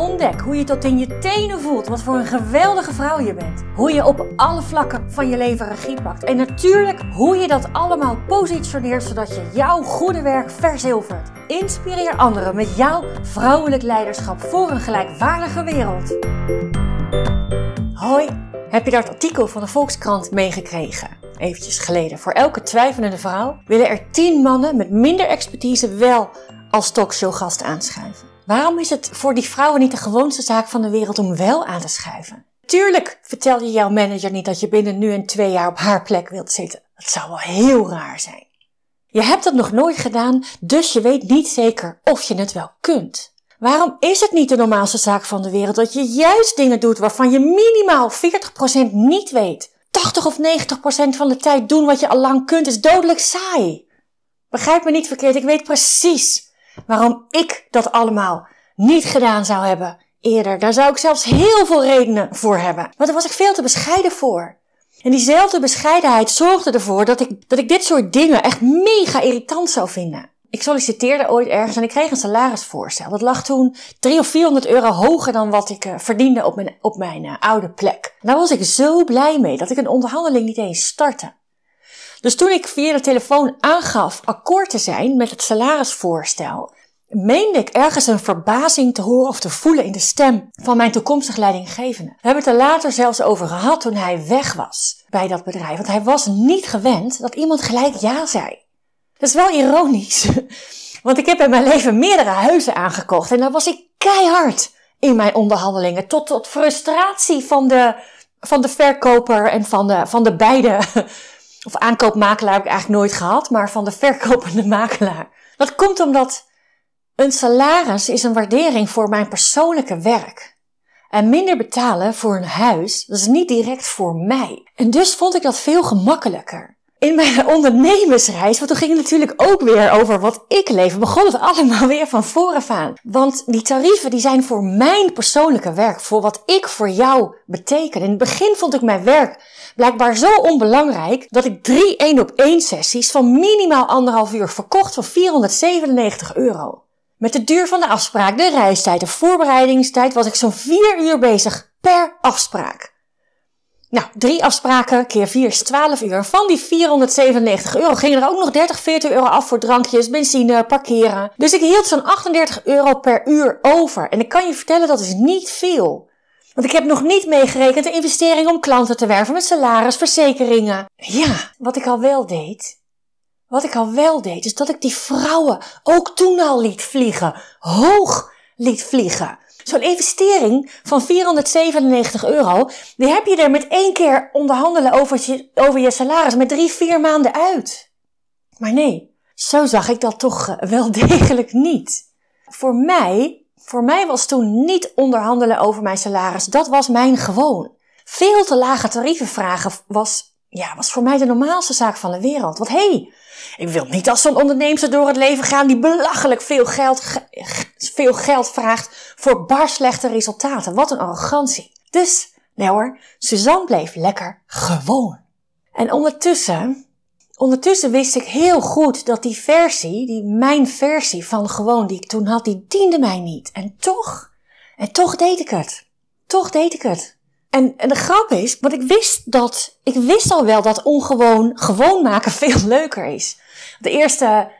Ontdek hoe je tot in je tenen voelt wat voor een geweldige vrouw je bent. Hoe je op alle vlakken van je leven regie pakt. En natuurlijk hoe je dat allemaal positioneert zodat je jouw goede werk verzilvert. Inspireer anderen met jouw vrouwelijk leiderschap voor een gelijkwaardige wereld. Hoi, heb je dat artikel van de Volkskrant meegekregen? Eventjes geleden. Voor elke twijfelende vrouw willen er 10 mannen met minder expertise wel als talkshowgast aanschuiven. Waarom is het voor die vrouwen niet de gewoonste zaak van de wereld om wel aan te schuiven? Tuurlijk vertel je jouw manager niet dat je binnen nu en twee jaar op haar plek wilt zitten. Dat zou wel heel raar zijn. Je hebt het nog nooit gedaan, dus je weet niet zeker of je het wel kunt. Waarom is het niet de normaalste zaak van de wereld dat je juist dingen doet waarvan je minimaal 40% niet weet? 80 of 90% van de tijd doen wat je al lang kunt is dodelijk saai. Begrijp me niet verkeerd, ik weet precies waarom ik dat allemaal niet gedaan zou hebben eerder. Daar zou ik zelfs heel veel redenen voor hebben. Maar daar was ik veel te bescheiden voor. En diezelfde bescheidenheid zorgde ervoor dat ik, dat ik dit soort dingen echt mega irritant zou vinden. Ik solliciteerde ooit ergens en ik kreeg een salarisvoorstel. Dat lag toen 300 of 400 euro hoger dan wat ik uh, verdiende op mijn, op mijn uh, oude plek. Daar was ik zo blij mee dat ik een onderhandeling niet eens startte. Dus toen ik via de telefoon aangaf akkoord te zijn met het salarisvoorstel, meende ik ergens een verbazing te horen of te voelen in de stem van mijn toekomstig leidinggevende. We hebben het er later zelfs over gehad toen hij weg was bij dat bedrijf, want hij was niet gewend dat iemand gelijk ja zei. Dat is wel ironisch, want ik heb in mijn leven meerdere huizen aangekocht en daar was ik keihard in mijn onderhandelingen, tot, tot frustratie van de, van de verkoper en van de, van de beide of aankoopmakelaar heb ik eigenlijk nooit gehad, maar van de verkopende makelaar. Dat komt omdat een salaris is een waardering voor mijn persoonlijke werk. En minder betalen voor een huis, dat is niet direct voor mij. En dus vond ik dat veel gemakkelijker. In mijn ondernemersreis, want toen ging het natuurlijk ook weer over wat ik leef, begon het allemaal weer van vooraf aan. Want die tarieven die zijn voor mijn persoonlijke werk, voor wat ik voor jou beteken. In het begin vond ik mijn werk blijkbaar zo onbelangrijk dat ik drie één op één sessies van minimaal anderhalf uur verkocht voor 497 euro. Met de duur van de afspraak, de reistijd, de voorbereidingstijd was ik zo'n vier uur bezig per afspraak. Nou, drie afspraken keer vier is 12 uur. Van die 497 euro gingen er ook nog 30, 40 euro af voor drankjes, benzine, parkeren. Dus ik hield zo'n 38 euro per uur over. En ik kan je vertellen, dat is niet veel. Want ik heb nog niet meegerekend de investering om klanten te werven met salaris, verzekeringen. Ja, wat ik al wel deed. Wat ik al wel deed, is dat ik die vrouwen ook toen al liet vliegen. Hoog liet vliegen. Zo'n investering van 497 euro, die heb je er met één keer onderhandelen over je, over je salaris met drie, vier maanden uit. Maar nee, zo zag ik dat toch eh, wel degelijk niet. Voor mij, voor mij was toen niet onderhandelen over mijn salaris, dat was mijn gewoon. Veel te lage tarieven vragen was, ja, was voor mij de normaalste zaak van de wereld. Want hé, hey, ik wil niet als zo'n onderneemster door het leven gaan die belachelijk veel geld, veel geld vraagt voor bar slechte resultaten. Wat een arrogantie. Dus, nee hoor, Suzanne bleef lekker gewoon. En ondertussen, ondertussen wist ik heel goed dat die versie, die mijn versie van gewoon die ik toen had, die diende mij niet. En toch, en toch deed ik het. Toch deed ik het. En, en de grap is, want ik wist dat, ik wist al wel dat ongewoon gewoon maken veel leuker is. De eerste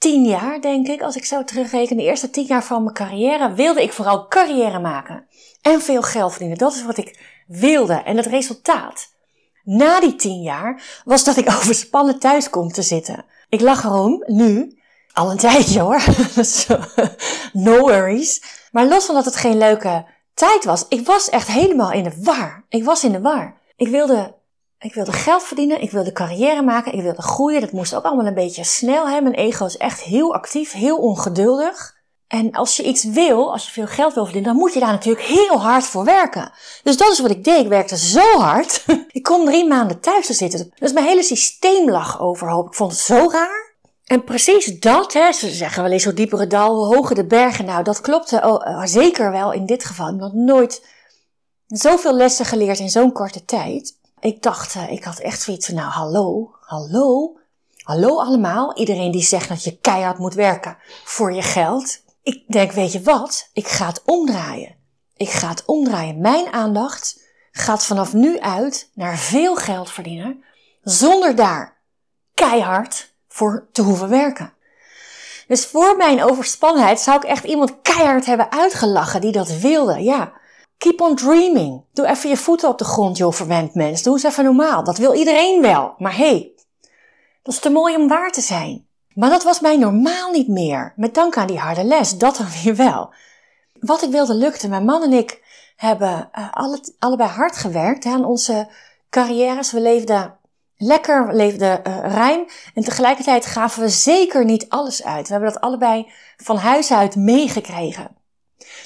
tien jaar, denk ik, als ik zo terugreken, de eerste tien jaar van mijn carrière, wilde ik vooral carrière maken. En veel geld verdienen. Dat is wat ik wilde. En het resultaat, na die tien jaar, was dat ik overspannen thuis kom te zitten. Ik lach erom, nu, al een tijdje hoor. no worries. Maar los van dat het geen leuke tijd was, ik was echt helemaal in de war. Ik was in de war. Ik wilde, ik wilde geld verdienen, ik wilde carrière maken, ik wilde groeien. Dat moest ook allemaal een beetje snel. Hè? Mijn ego is echt heel actief, heel ongeduldig. En als je iets wil, als je veel geld wil verdienen, dan moet je daar natuurlijk heel hard voor werken. Dus dat is wat ik deed. Ik werkte zo hard. ik kon drie maanden thuis te zitten. Dus mijn hele systeem lag overhoop. Ik vond het zo raar. En precies dat, hè, ze zeggen wel eens zo diepere dal, hoe hoger de bergen. Nou, dat klopte oh, zeker wel in dit geval. Ik had nooit zoveel lessen geleerd in zo'n korte tijd. Ik dacht, uh, ik had echt zoiets van, nou hallo, hallo, hallo allemaal. Iedereen die zegt dat je keihard moet werken voor je geld. Ik denk, weet je wat? Ik ga het omdraaien. Ik ga het omdraaien. Mijn aandacht gaat vanaf nu uit naar veel geld verdienen, zonder daar keihard voor te hoeven werken. Dus voor mijn overspannenheid zou ik echt iemand keihard hebben uitgelachen die dat wilde. Ja, keep on dreaming. Doe even je voeten op de grond, joh, verwend mens. Doe eens even normaal. Dat wil iedereen wel. Maar hé, hey, dat is te mooi om waar te zijn. Maar dat was mij normaal niet meer. Met dank aan die harde les, dat dan weer wel. Wat ik wilde lukte. Mijn man en ik hebben uh, alle, allebei hard gewerkt aan onze carrières. We leefden lekker, we leefden uh, ruim. En tegelijkertijd gaven we zeker niet alles uit. We hebben dat allebei van huis uit meegekregen.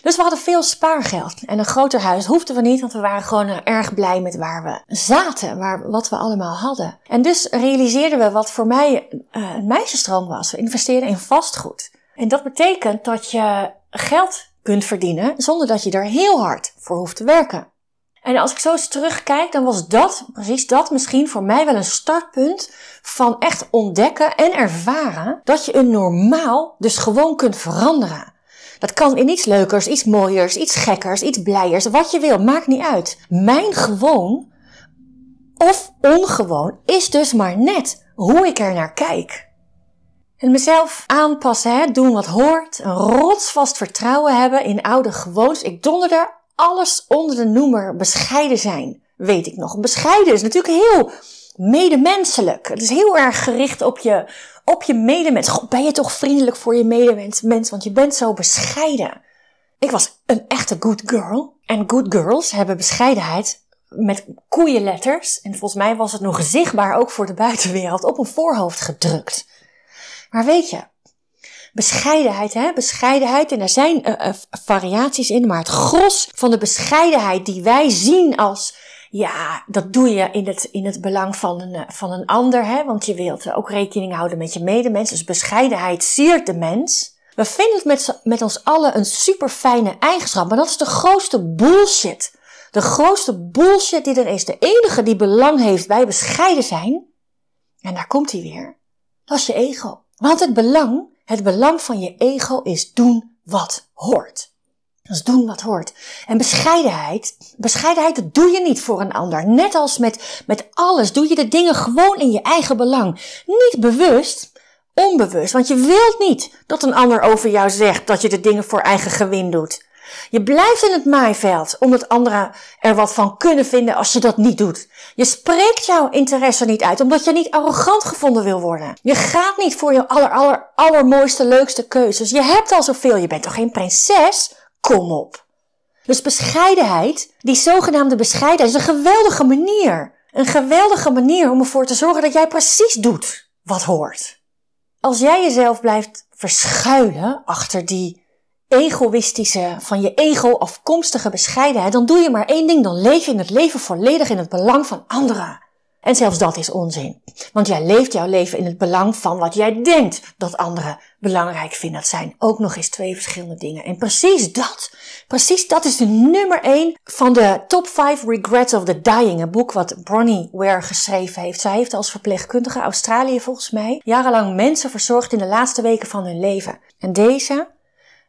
Dus we hadden veel spaargeld. En een groter huis hoefden we niet, want we waren gewoon uh, erg blij met waar we zaten, waar, wat we allemaal hadden. En dus realiseerden we wat voor mij uh, een meisjestroom was. We investeerden in vastgoed. En dat betekent dat je geld kunt verdienen zonder dat je er heel hard voor hoeft te werken. En als ik zo eens terugkijk, dan was dat, precies dat misschien voor mij wel een startpunt van echt ontdekken en ervaren dat je een normaal dus gewoon kunt veranderen. Dat kan in iets leukers, iets mooiers, iets gekkers, iets blijers, wat je wil, maakt niet uit. Mijn gewoon of ongewoon is dus maar net hoe ik er naar kijk. En mezelf aanpassen, hè, doen wat hoort, een rotsvast vertrouwen hebben in oude gewoons. Ik donderde alles onder de noemer bescheiden zijn, weet ik nog. Bescheiden is natuurlijk heel medemenselijk. Het is heel erg gericht op je, op je medemens. God, ben je toch vriendelijk voor je medemens, mens, want je bent zo bescheiden. Ik was een echte good girl. En good girls hebben bescheidenheid met koeienletters. En volgens mij was het nog zichtbaar ook voor de buitenwereld op een voorhoofd gedrukt. Maar weet je, bescheidenheid, hè? bescheidenheid, en er zijn uh, uh, variaties in, maar het gros van de bescheidenheid die wij zien als, ja, dat doe je in het, in het belang van een, uh, van een ander, hè? want je wilt ook rekening houden met je medemens. Dus bescheidenheid siert de mens. We vinden het met, met ons allen een super fijne eigenschap, maar dat is de grootste bullshit. De grootste bullshit die er is. De enige die belang heeft bij bescheiden zijn, en daar komt hij weer, dat is je ego. Want het belang, het belang van je ego is doen wat hoort. Is doen wat hoort. En bescheidenheid, bescheidenheid dat doe je niet voor een ander. Net als met, met alles doe je de dingen gewoon in je eigen belang. Niet bewust, onbewust. Want je wilt niet dat een ander over jou zegt dat je de dingen voor eigen gewin doet. Je blijft in het maaiveld, omdat anderen er wat van kunnen vinden als je dat niet doet. Je spreekt jouw interesse niet uit, omdat je niet arrogant gevonden wil worden. Je gaat niet voor je aller, aller, allermooiste, leukste keuzes. Je hebt al zoveel, je bent toch geen prinses? Kom op. Dus bescheidenheid, die zogenaamde bescheidenheid, is een geweldige manier. Een geweldige manier om ervoor te zorgen dat jij precies doet wat hoort. Als jij jezelf blijft verschuilen achter die egoïstische, van je ego afkomstige bescheidenheid, dan doe je maar één ding, dan leef je in het leven volledig in het belang van anderen. En zelfs dat is onzin. Want jij leeft jouw leven in het belang van wat jij denkt dat anderen belangrijk vinden. Dat zijn ook nog eens twee verschillende dingen. En precies dat, precies dat is de nummer één van de top 5 regrets of the dying. Een boek wat Bronnie Ware geschreven heeft. Zij heeft als verpleegkundige Australië volgens mij jarenlang mensen verzorgd in de laatste weken van hun leven. En deze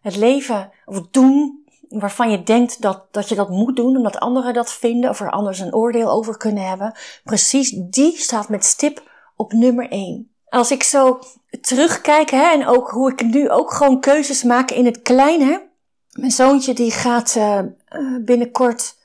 het leven of doen waarvan je denkt dat, dat je dat moet doen omdat anderen dat vinden of er anders een oordeel over kunnen hebben. Precies die staat met stip op nummer 1. Als ik zo terugkijk hè, en ook hoe ik nu ook gewoon keuzes maak in het kleine. Mijn zoontje die gaat uh, binnenkort,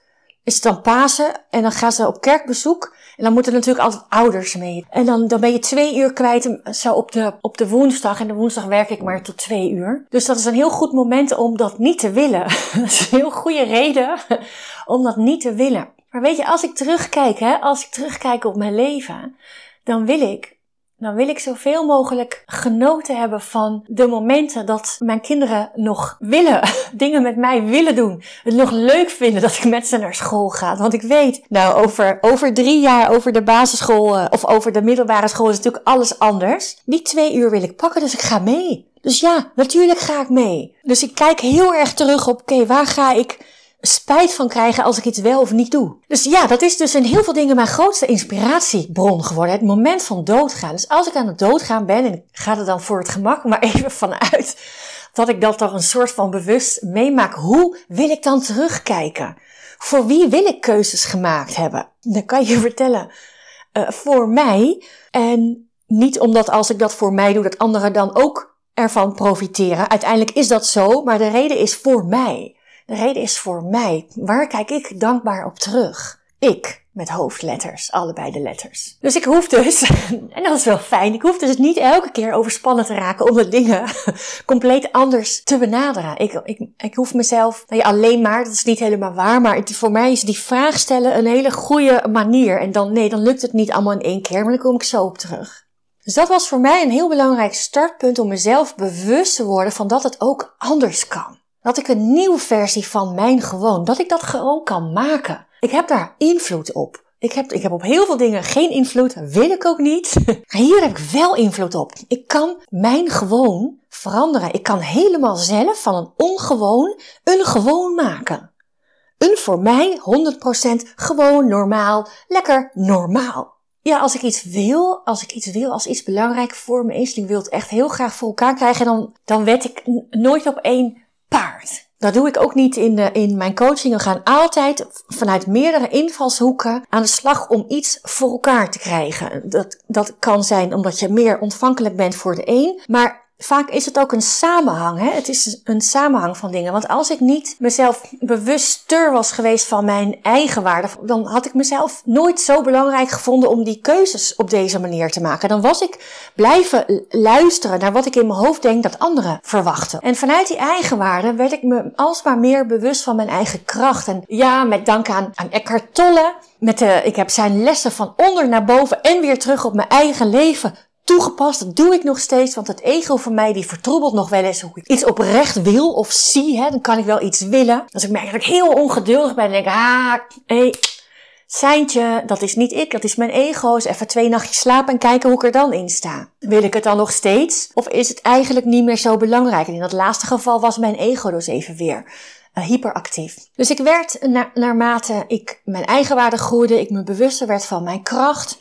is dan Pasen en dan gaan ze op kerkbezoek. En dan moeten natuurlijk altijd ouders mee. En dan, dan ben je twee uur kwijt zo op de, op de woensdag. En de woensdag werk ik maar tot twee uur. Dus dat is een heel goed moment om dat niet te willen. dat is een heel goede reden om dat niet te willen. Maar weet je, als ik terugkijk, hè, als ik terugkijk op mijn leven, dan wil ik dan wil ik zoveel mogelijk genoten hebben van de momenten dat mijn kinderen nog willen, dingen met mij willen doen. Het nog leuk vinden dat ik met ze naar school ga. Want ik weet, nou, over, over drie jaar, over de basisschool eh, of over de middelbare school is natuurlijk alles anders. Die twee uur wil ik pakken, dus ik ga mee. Dus ja, natuurlijk ga ik mee. Dus ik kijk heel erg terug op, oké, waar ga ik spijt van krijgen als ik iets wel of niet doe. Dus ja, dat is dus in heel veel dingen mijn grootste inspiratiebron geworden. Het moment van doodgaan. Dus als ik aan het doodgaan ben, en ik ga er dan voor het gemak maar even vanuit dat ik dat toch een soort van bewust meemaak. Hoe wil ik dan terugkijken? Voor wie wil ik keuzes gemaakt hebben? Dan kan je vertellen, uh, voor mij. En niet omdat als ik dat voor mij doe, dat anderen dan ook ervan profiteren. Uiteindelijk is dat zo, maar de reden is voor mij. De reden is voor mij. Waar kijk ik dankbaar op terug? Ik met hoofdletters, allebei de letters. Dus ik hoef dus, en dat is wel fijn, ik hoef dus niet elke keer overspannen te raken om de dingen compleet anders te benaderen. Ik, ik, ik hoef mezelf, nou alleen maar, dat is niet helemaal waar, maar voor mij is die vraag stellen een hele goede manier. En dan, nee, dan lukt het niet allemaal in één keer, maar dan kom ik zo op terug. Dus dat was voor mij een heel belangrijk startpunt om mezelf bewust te worden van dat het ook anders kan. Dat ik een nieuwe versie van mijn gewoon, dat ik dat gewoon kan maken. Ik heb daar invloed op. Ik heb, ik heb op heel veel dingen geen invloed, wil ik ook niet. Maar hier heb ik wel invloed op. Ik kan mijn gewoon veranderen. Ik kan helemaal zelf van een ongewoon een gewoon maken. Een voor mij 100% gewoon normaal, lekker normaal. Ja, als ik iets wil, als ik iets wil, als iets belangrijk voor me is, ik wil het echt heel graag voor elkaar krijgen, dan, dan wed ik nooit op één paard. Dat doe ik ook niet in, de, in mijn coaching. We gaan altijd vanuit meerdere invalshoeken aan de slag om iets voor elkaar te krijgen. Dat, dat kan zijn omdat je meer ontvankelijk bent voor de een. Maar vaak is het ook een samenhang. Hè? Het is een samenhang van dingen. Want als ik niet mezelf bewuster was geweest van mijn eigen waarde, dan had ik mezelf nooit zo belangrijk gevonden om die keuzes op deze manier te maken. Dan was ik blijven luisteren naar wat ik in mijn hoofd denk dat anderen verwachten. En vanuit die eigen waarde werd ik me alsmaar meer bewust van mijn eigen kracht. En ja, met dank aan, aan Eckhart Tolle. Met de, ik heb zijn lessen van onder naar boven en weer terug op mijn eigen leven toegepast. Dat doe ik nog steeds, want het ego van mij die vertroebelt nog wel eens hoe ik iets oprecht wil of zie. Hè, dan kan ik wel iets willen. Als ik merk dat ik heel ongeduldig ben, dan denk ik, ah, hey, Seintje, dat is niet ik, dat is mijn ego. Eens even twee nachtjes slapen en kijken hoe ik er dan in sta. Wil ik het dan nog steeds? Of is het eigenlijk niet meer zo belangrijk? En in dat laatste geval was mijn ego dus even weer uh, hyperactief. Dus ik werd, na, naarmate ik mijn eigenwaarde groeide, ik me bewuster werd van mijn kracht,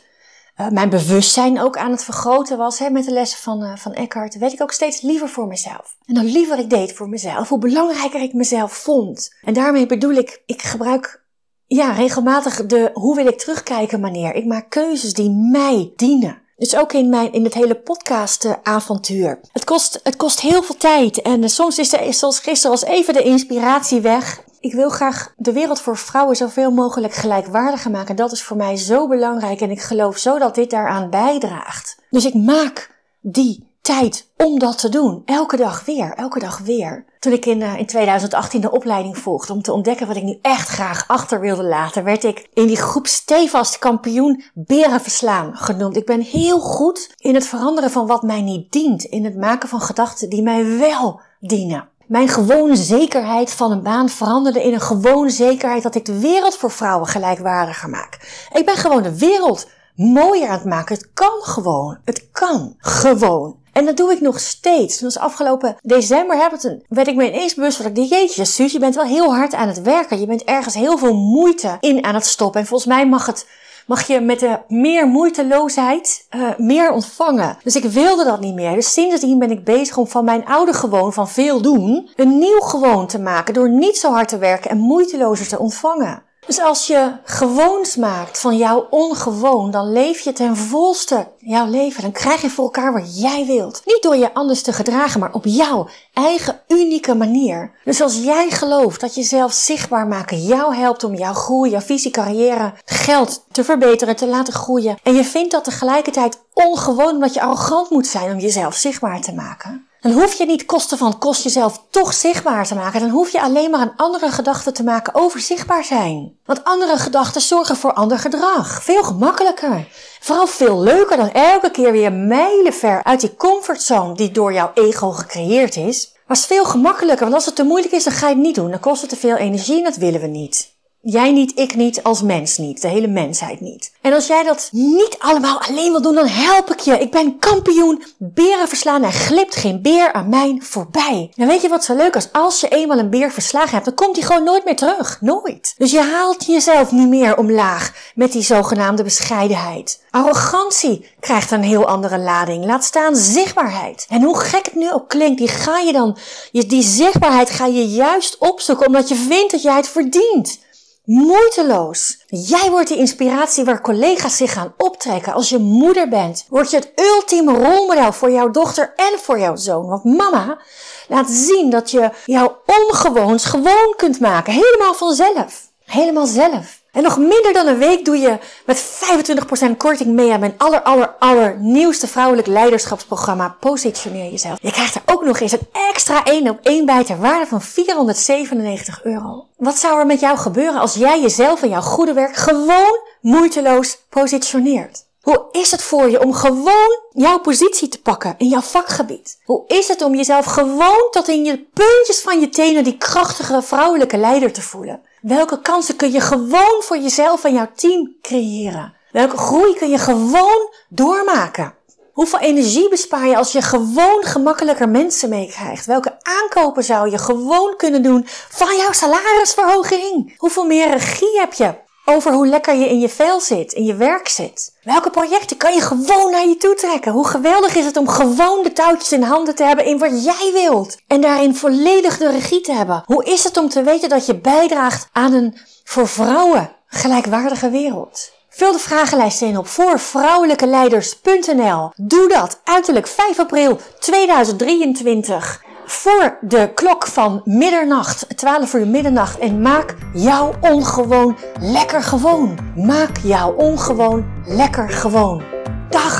uh, mijn bewustzijn ook aan het vergroten was hè, met de lessen van, uh, van Eckhart, werd ik ook steeds liever voor mezelf. En dan liever ik deed voor mezelf, hoe belangrijker ik mezelf vond. En daarmee bedoel ik, ik gebruik ja, regelmatig de hoe wil ik terugkijken manier. Ik maak keuzes die mij dienen. Dus ook in, mijn, in het hele podcast-avontuur. Het kost, het kost heel veel tijd. En soms is er, zoals gisteren, was even de inspiratie weg. Ik wil graag de wereld voor vrouwen zoveel mogelijk gelijkwaardiger maken. Dat is voor mij zo belangrijk en ik geloof zo dat dit daaraan bijdraagt. Dus ik maak die tijd om dat te doen. Elke dag weer, elke dag weer. Toen ik in, uh, in 2018 de opleiding volgde om te ontdekken wat ik nu echt graag achter wilde laten, werd ik in die groep stevast kampioen beren verslaan genoemd. Ik ben heel goed in het veranderen van wat mij niet dient, in het maken van gedachten die mij wel dienen. Mijn gewone zekerheid van een baan veranderde in een gewone zekerheid dat ik de wereld voor vrouwen gelijkwaardiger maak. Ik ben gewoon de wereld mooier aan het maken. Het kan gewoon. Het kan gewoon. En dat doe ik nog steeds. Dus afgelopen december werd ik me ineens bewust van, ik dacht, jeetje, Suus, je bent wel heel hard aan het werken. Je bent ergens heel veel moeite in aan het stoppen. En volgens mij mag het mag je met de meer moeiteloosheid uh, meer ontvangen. Dus ik wilde dat niet meer. Dus sindsdien ben ik bezig om van mijn oude gewoon van veel doen een nieuw gewoon te maken door niet zo hard te werken en moeitelozer te ontvangen. Dus als je gewoons maakt van jouw ongewoon, dan leef je ten volste jouw leven. Dan krijg je voor elkaar wat jij wilt. Niet door je anders te gedragen, maar op jouw eigen unieke manier. Dus als jij gelooft dat jezelf zichtbaar maken jou helpt om jouw groei, jouw visie, carrière, geld te verbeteren, te laten groeien. En je vindt dat tegelijkertijd ongewoon omdat je arrogant moet zijn om jezelf zichtbaar te maken Dan hoef je niet kosten van kost jezelf toch zichtbaar te maken. Dan hoef je alleen maar een andere gedachte te maken over zichtbaar zijn. Want andere gedachten zorgen voor ander gedrag. Veel gemakkelijker. Vooral veel leuker dan elke keer weer mijlenver uit die comfortzone die door jouw ego gecreëerd is. Maar het is veel gemakkelijker, want als het te moeilijk is, dan ga je het niet doen. Dan kost het te veel energie en dat willen we niet. Jij niet, ik niet, als mens niet, de hele mensheid niet. En als jij dat niet allemaal alleen wil doen, dan help ik je. Ik ben kampioen, beren verslaan en glipt geen beer aan mij voorbij. En weet je wat zo leuk is? Als je eenmaal een beer verslagen hebt, dan komt hij gewoon nooit meer terug. Nooit. Dus je haalt jezelf niet meer omlaag met die zogenaamde bescheidenheid. Arrogantie krijgt een heel andere lading. Laat staan zichtbaarheid. En hoe gek het nu ook klinkt, die ga je dan, die zichtbaarheid ga je juist opzoeken omdat je vindt dat jij het verdient. Moeiteloos. Jij wordt de inspiratie waar collega's zich gaan optrekken. Als je moeder bent, word je het ultieme rolmodel voor jouw dochter en voor jouw zoon. Want mama laat zien dat je jouw ongewoons gewoon kunt maken. Helemaal vanzelf. Helemaal zelf. En nog minder dan een week doe je met 25% korting mee aan mijn aller, aller, aller nieuwste vrouwelijk leiderschapsprogramma Positioneer Jezelf. Je krijgt er ook nog eens een extra 1 op 1 bij ter waarde van 497 euro. Wat zou er met jou gebeuren als jij jezelf en jouw goede werk gewoon moeiteloos positioneert? Hoe is het voor je om gewoon jouw positie te pakken in jouw vakgebied? Hoe is het om jezelf gewoon tot in je puntjes van je tenen die krachtige vrouwelijke leider te voelen? Welke kansen kun je gewoon voor jezelf en jouw team creëren? Welke groei kun je gewoon doormaken? Hoeveel energie bespaar je als je gewoon gemakkelijker mensen meekrijgt? Welke aankopen zou je gewoon kunnen doen van jouw salarisverhoging? Hoeveel meer regie heb je over hoe lekker je in je vel zit, in je werk zit. Welke projecten kan je gewoon naar je toe trekken? Hoe geweldig is het om gewoon de touwtjes in handen te hebben in wat jij wilt en daarin volledig de regie te hebben? Hoe is het om te weten dat je bijdraagt aan een voor vrouwen gelijkwaardige wereld? Vul de vragenlijst in op voorvrouwelijkeleiders.nl. Doe dat uiterlijk 5 april 2023 voor de klok van middernacht, 12 uur middernacht. En maak jou ongewoon lekker gewoon. Maak jou ongewoon lekker gewoon. Dag!